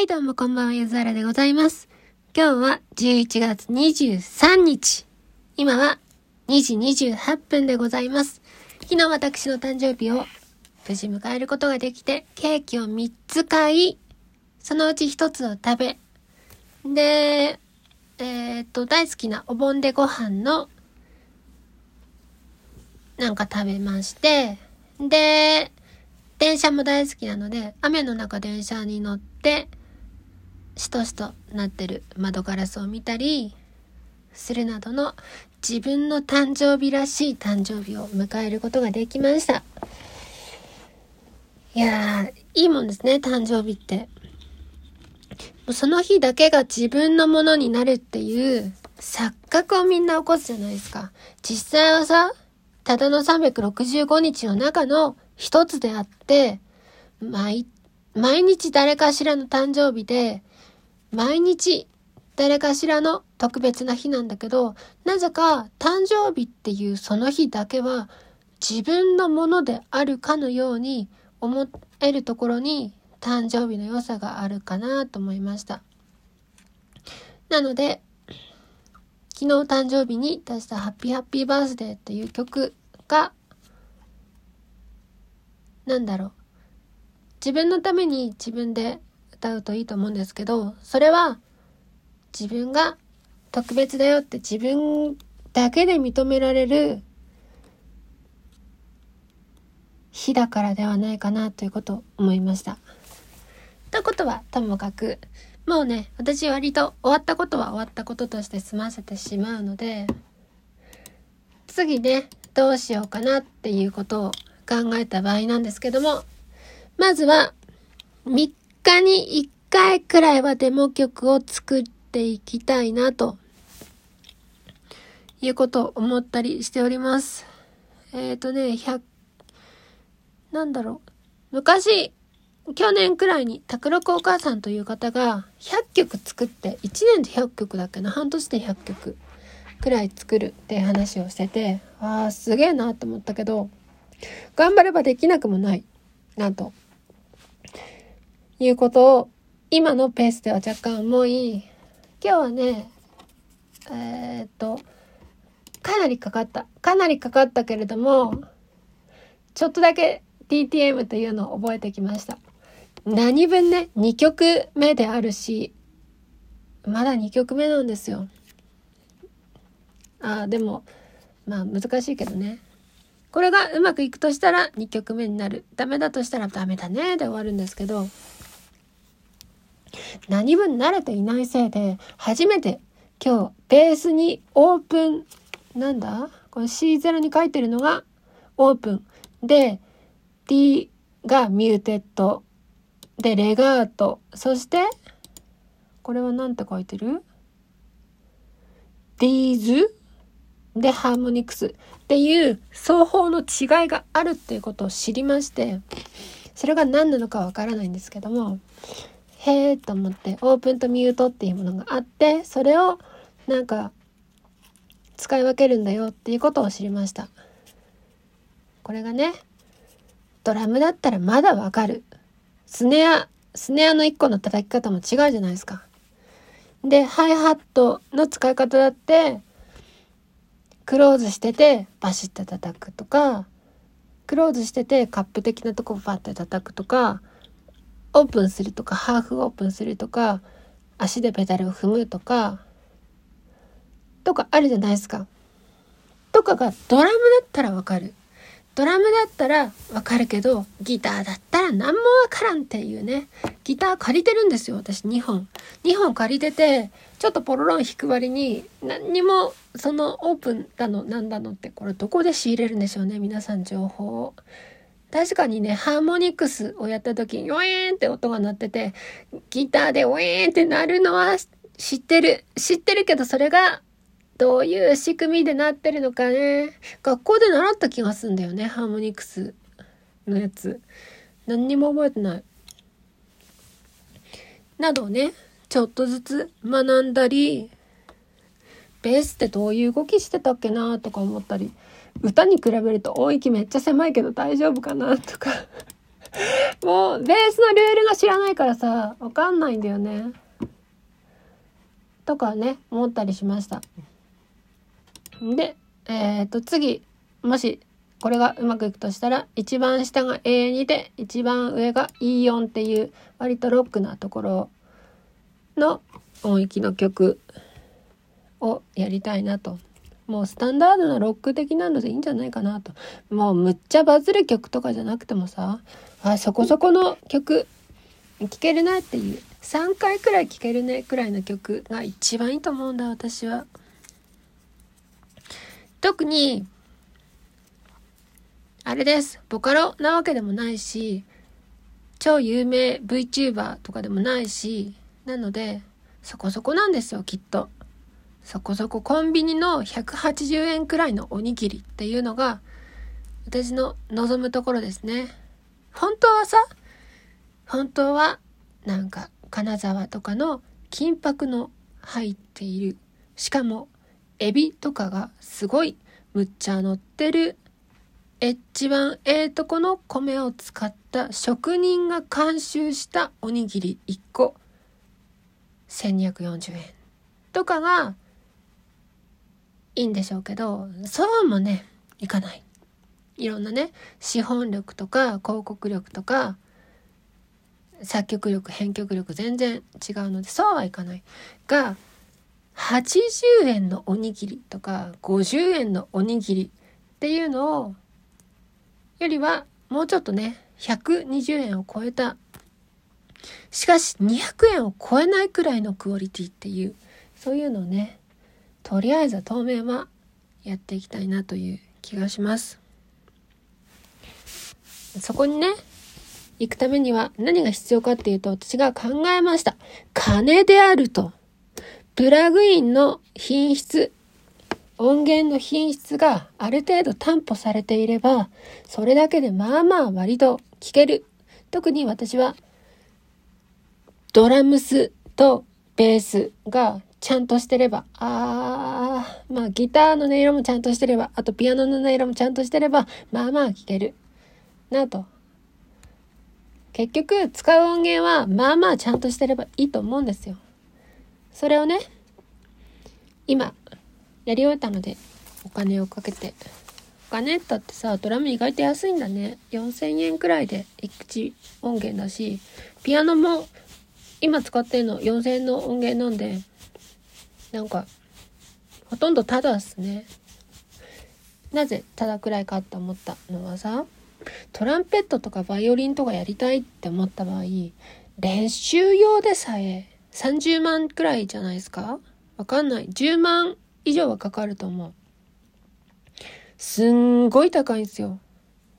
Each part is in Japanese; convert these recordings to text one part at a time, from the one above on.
はい、どうもこんばんは、ゆずあらでございます。今日は11月23日。今は2時28分でございます。昨日私の誕生日を無事迎えることができて、ケーキを3つ買い、そのうち1つを食べ、で、えーっと、大好きなお盆でご飯の、なんか食べまして、で、電車も大好きなので、雨の中電車に乗って、しとしとなってる窓ガラスを見たりするなどの自分の誕生日らしい誕生日を迎えることができました。いやー、いいもんですね、誕生日って。もうその日だけが自分のものになるっていう錯覚をみんな起こすじゃないですか。実際はさ、ただの365日の中の一つであって、毎、毎日誰かしらの誕生日で、毎日誰かしらの特別な日なんだけど、なぜか誕生日っていうその日だけは自分のものであるかのように思えるところに誕生日の良さがあるかなと思いました。なので、昨日誕生日に出したハッピーハッピーバースデーっていう曲が、なんだろう。自分のために自分で歌うといいと思うんですけど、それは自分が特別だよって自分だけで認められる日だからではないかなということを思いました。ということはともかく、もうね、私割と終わったことは終わったこととして済ませてしまうので、次ね、どうしようかなっていうことを考えた場合なんですけども、まずは、3日に1回くらいはデモ曲を作っていきたいな、ということを思ったりしております。えっ、ー、とね、100、なんだろう。昔、去年くらいに、拓郎お母さんという方が100曲作って、1年で100曲だっけな、半年で100曲くらい作るって話をしてて、ああ、すげえなと思ったけど、頑張ればできなくもない、なということを今のペースでは若干思い、今日はね、えー、っと、かなりかかった。かなりかかったけれども、ちょっとだけ DTM というのを覚えてきました。何分ね、2曲目であるし、まだ2曲目なんですよ。ああ、でも、まあ難しいけどね。これがうまくいくとしたら2曲目になる。ダメだとしたらダメだねで終わるんですけど、何分慣れていないせいで、初めて今日ベースにオープン、なんだ？この C0 に書いてるのがオープン。で、D が muted。で、レガート。そして、これは何て書いてる ?D's でハーモニクスっていう奏法の違いがあるっていうことを知りまして、それが何なのかわからないんですけども、へえと思ってオープンとミュートっていうものがあってそれをなんか使い分けるんだよっていうことを知りました。これがねドラムだったらまだわかる。スネアスネアの一個の叩き方も違うじゃないですか。でハイハットの使い方だってクローズしててバシッと叩くとかクローズしててカップ的なとこバッて叩くとかオープンするとか、ハーフオープンするとか、足でペダルを踏むとか、とかあるじゃないですか。とかがドラムだったらわかる。ドラムだったらわかるけど、ギターだったら何もわからんっていうね。ギター借りてるんですよ、私2本。2本借りてて、ちょっとポロロン弾く割に、何にもそのオープンだの、なんだのって、これどこで仕入れるんでしょうね、皆さん情報を。確かにね、ハーモニクスをやった時に、ウェーンって音が鳴ってて、ギターでウェーンって鳴るのは知ってる。知ってるけど、それがどういう仕組みでなってるのかね。学校で習った気がすんだよね、ハーモニクスのやつ。何にも覚えてない。などね、ちょっとずつ学んだり、ベースってどういう動きしてたっけなとか思ったり。歌に比べると音域めっちゃ狭いけど大丈夫かなとか もう、ベースのルールが知らないからさ、わかんないんだよね。とかね、思ったりしました。で、えっ、ー、と、次、もし、これがうまくいくとしたら、一番下が A2 で、一番上が E4 っていう、割とロックなところの音域の曲をやりたいなと。もうスタンダードなロック的なのでいいんじゃないかなと。もうむっちゃバズる曲とかじゃなくてもさ、あ、そこそこの曲、聴けるなっていう、3回くらい聴けるねくらいの曲が一番いいと思うんだ、私は。特に、あれです。ボカロなわけでもないし、超有名 VTuber とかでもないし、なので、そこそこなんですよ、きっと。そこそこコンビニの180円くらいのおにぎりっていうのが、私の望むところですね。本当はさ、本当は、なんか、金沢とかの金箔の入っている、しかも、エビとかがすごいむっちゃ乗ってる一番ええとこの米を使った職人が監修したおにぎり1個1240円とかがいいんでしょうけどそうもねいかない。いろんなね資本力とか広告力とか作曲力編曲力全然違うのでそうはいかない。が80円のおにぎりとか50円のおにぎりっていうのをよりはもうちょっとね120円を超えた。しかし200円を超えないくらいのクオリティっていうそういうのをねとりあえず当面はやっていきたいなという気がします。そこにね行くためには何が必要かっていうと私が考えました。金であると。プラグインの品質、音源の品質がある程度担保されていれば、それだけでまあまあ割と聴ける。特に私は、ドラムスとベースがちゃんとしてれば、あー、まあギターの音色もちゃんとしてれば、あとピアノの音色もちゃんとしてれば、まあまあ聴ける。なと。結局、使う音源は、まあまあちゃんとしてればいいと思うんですよ。それをね、今、やり終えたので、お金をかけて。お金だってさ、ドラム意外と安いんだね。4000円くらいで1音源だし、ピアノも今使ってるの4000円の音源なんで、なんか、ほとんどタダっすね。なぜタダくらいかって思ったのはさ、トランペットとかバイオリンとかやりたいって思った場合、練習用でさえ30万くらいじゃないですか？わかんない。10万以上はかかると思う。すんごい高いんですよ。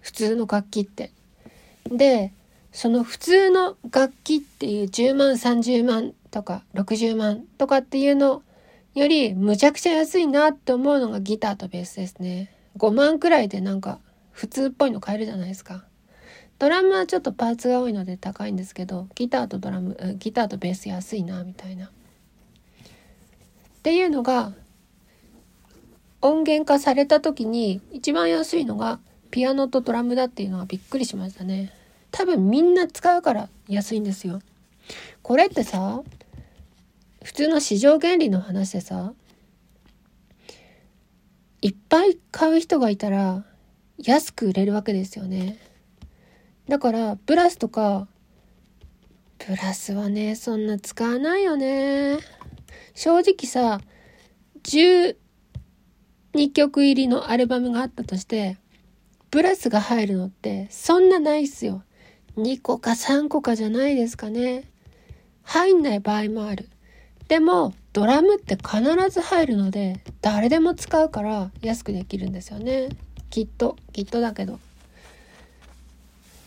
普通の楽器って。で、その普通の楽器っていう10万、30万とか60万とかっていうのよりむちゃくちゃ安いなって思うのがギターとベースですね。5万くらいでなんか普通っぽいの買えるじゃないですか。ドラムはちょっとパーツが多いので高いんですけどギターとドラムギターとベース安いなみたいな。っていうのが音源化された時に一番安いのがピアノとドラムだっていうのはびっくりしましたね。多分みんな使うから安いんですよ。これってさ普通の市場原理の話でさいっぱい買う人がいたら安く売れるわけですよね。だから、ブラスとか、ブラスはね、そんな使わないよね。正直さ、12曲入りのアルバムがあったとして、ブラスが入るのってそんなないっすよ。2個か3個かじゃないですかね。入んない場合もある。でも、ドラムって必ず入るので、誰でも使うから安くできるんですよね。きっと、きっとだけど。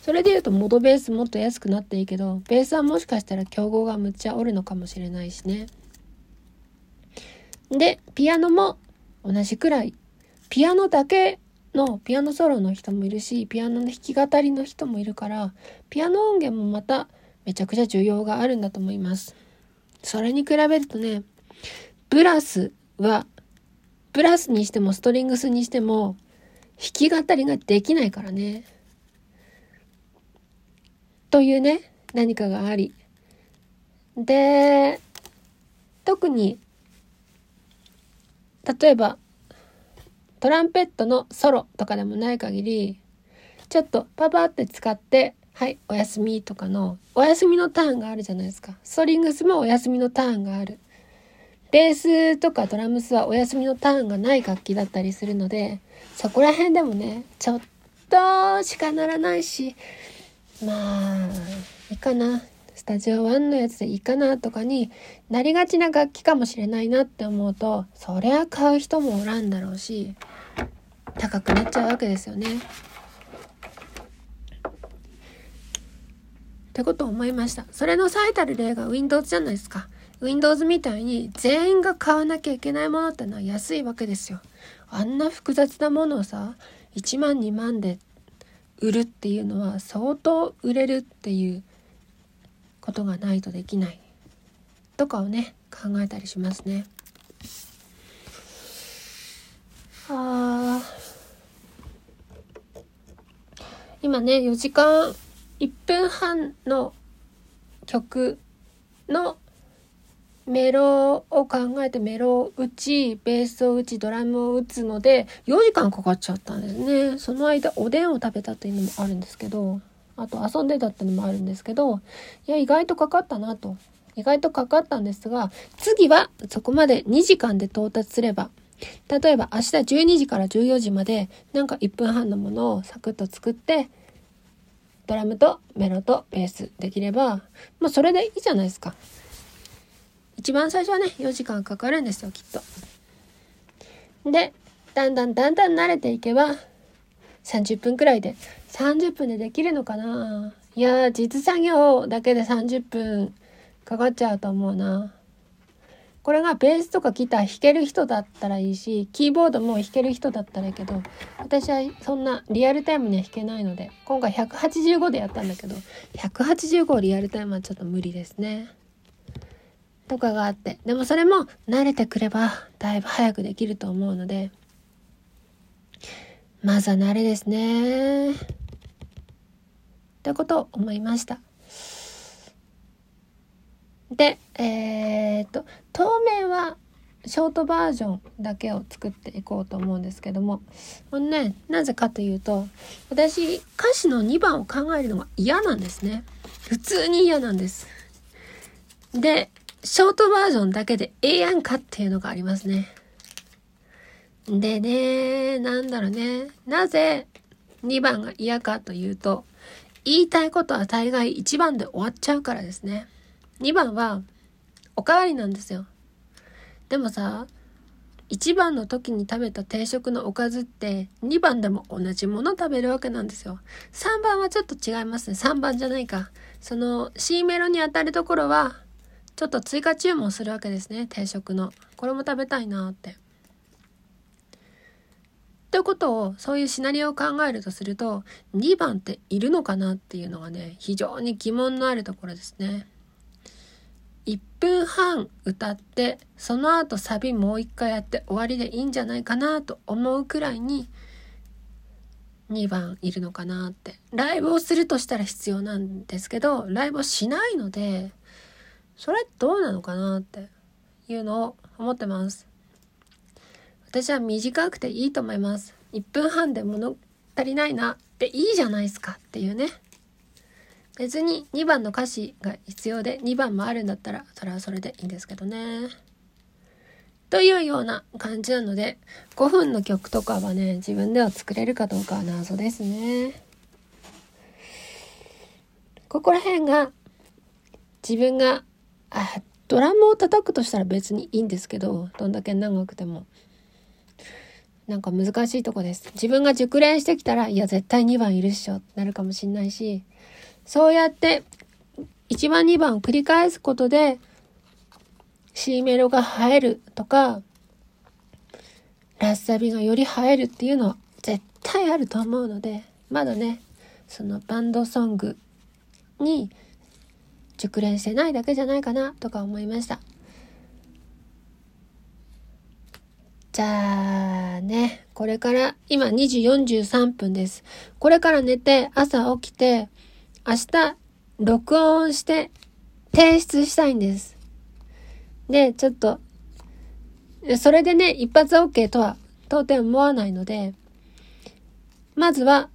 それで言うとモドベースもっと安くなっていいけど、ベースはもしかしたら競合がむっちゃおるのかもしれないしね。で、ピアノも同じくらい。ピアノだけのピアノソロの人もいるし、ピアノの弾き語りの人もいるから、ピアノ音源もまためちゃくちゃ需要があるんだと思います。それに比べるとね、ブラスは、ブラスにしてもストリングスにしても、弾き語りができないからね。というね、何かがあり。で、特に、例えば、トランペットのソロとかでもない限り、ちょっとパパって使って、はい、お休みとかの、お休みのターンがあるじゃないですか。ストリングスもお休みのターンがある。ベースとかドラムスはお休みのターンがない楽器だったりするので、そこら辺でもね、ちょっとしかならないし、まあ、いいかな。スタジオ1のやつでいいかなとかになりがちな楽器かもしれないなって思うと、そりゃ買う人もおらんだろうし、高くなっちゃうわけですよね。ってことを思いました。それの最たる例が Windows じゃないですか。Windows みたいに全員が買わなきゃいけないものってのは安いわけですよ。あんな複雑なものをさ、1万2万で売るっていうのは相当売れるっていうことがないとできないとかをね考えたりしますね。あ今ね4時間1分半の曲のメロを考えてメロを打ち、ベースを打ち、ドラムを打つので、4時間かかっちゃったんですね。その間、おでんを食べたっていうのもあるんですけど、あと遊んでたっていうのもあるんですけど、いや、意外とかかったなと。意外とかかったんですが、次はそこまで2時間で到達すれば、例えば明日12時から14時まで、なんか1分半のものをサクッと作って、ドラムとメロとベースできれば、もうそれでいいじゃないですか。一番最初はね、4時間かかるんですよ、きっと。で、だんだんだんだん慣れていけば、30分くらいで、30分でできるのかないや実作業だけで30分かかっちゃうと思うな。これがベースとかギター弾ける人だったらいいし、キーボードも弾ける人だったらいいけど、私はそんなリアルタイムには弾けないので、今回185でやったんだけど、185リアルタイムはちょっと無理ですね。とかがあって。でもそれも慣れてくればだいぶ早くできると思うので、まずは慣れですね。ってことを思いました。で、えー、っと、当面はショートバージョンだけを作っていこうと思うんですけども、これね、なぜかというと、私、歌詞の2番を考えるのが嫌なんですね。普通に嫌なんです。で、ショートバージョンだけでええやんかっていうのがありますね。でね、なんだろうね。なぜ2番が嫌かというと、言いたいことは大概1番で終わっちゃうからですね。2番はおかわりなんですよ。でもさ、1番の時に食べた定食のおかずって2番でも同じもの食べるわけなんですよ。3番はちょっと違いますね。3番じゃないか。その C メロに当たるところはちょっと追加注文するわけですね定食のこれも食べたいなってということをそういうシナリオを考えるとすると2番っているのかなっていうのがね非常に疑問のあるところですね1分半歌ってその後サビもう一回やって終わりでいいんじゃないかなと思うくらいに2番いるのかなってライブをするとしたら必要なんですけどライブをしないのでそれどうなのかなっていうのを思ってます。私は短くていいと思います。1分半で物足りないなっていいじゃないですかっていうね。別に2番の歌詞が必要で2番もあるんだったらそれはそれでいいんですけどね。というような感じなので5分の曲とかはね自分では作れるかどうかは謎ですね。ここら辺が自分があドラムを叩くとしたら別にいいんですけどどんだけ長くてもなんか難しいとこです自分が熟練してきたらいや絶対2番いるっしょってなるかもしんないしそうやって1番2番を繰り返すことで C メロが映えるとかラッサビがより映えるっていうのは絶対あると思うのでまだねそのバンドソングに熟練してないだけじゃないかなとか思いました。じゃあね、これから今2時43分です。これから寝て朝起きて明日録音して提出したいんです。で、ちょっと、それでね、一発 OK とは到底思わないので、まずは、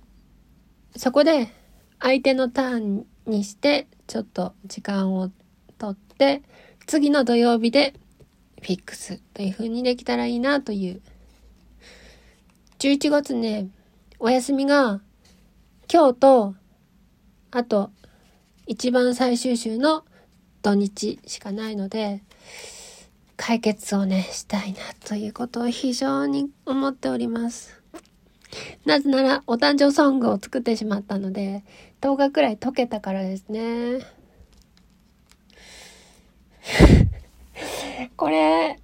そこで相手のターンにして、ちょっと時間をとって、次の土曜日でフィックスという風にできたらいいなという。11月ね、お休みが今日と、あと一番最終週の土日しかないので、解決をね、したいなということを非常に思っております。なぜなら、お誕生ソングを作ってしまったので、10日くらい解けたからですね。これ、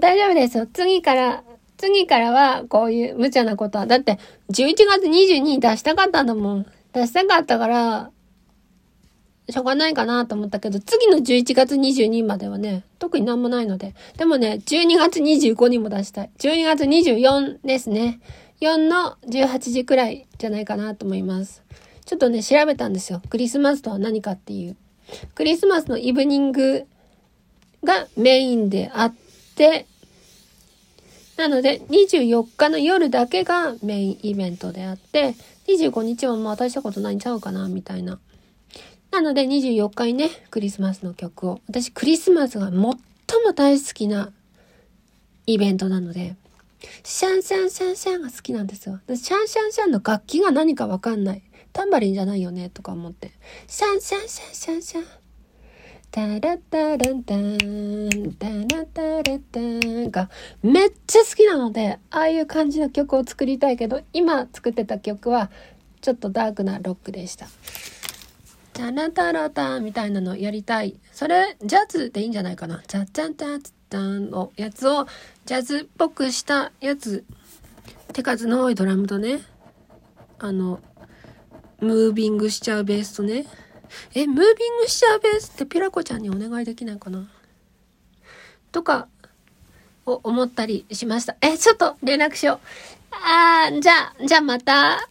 大丈夫ですよ。次から、次からはこういう無茶なことは。だって、11月22日出したかったんだもん。出したかったから、しょうがないかなと思ったけど、次の11月22まではね、特になんもないので。でもね、12月25にも出したい。12月24ですね。4の18時くらいじゃないかなと思います。ちょっとね、調べたんですよ。クリスマスとは何かっていう。クリスマスのイブニングがメインであって、なので、24日の夜だけがメインイベントであって、25日はもう渡したことないんちゃうかな、みたいな。なので、24日にね、クリスマスの曲を。私、クリスマスが最も大好きなイベントなので、シャンシャンシャンシャンが好きなんですよ。シャンシャンシャンの楽器が何かわかんない。タンバリンじゃないよね、とか思って。シャンシャンシャンシャンシャン。タラタランタン、タラタラタンがめっちゃ好きなので、ああいう感じの曲を作りたいけど、今作ってた曲はちょっとダークなロックでした。タラタラタンみたいなのやりたい。それ、ジャズでいいんじゃないかな。チャチャンチャツタンのやつをジャズっぽくしたやつ。手数の多いドラムとね、あの、ムービングしちゃうベースとね、え、ムービングシャーベースってピラコちゃんにお願いできないかな？とか、を思ったりしました。え、ちょっと連絡しよう。あー、じゃあ、じゃあまた。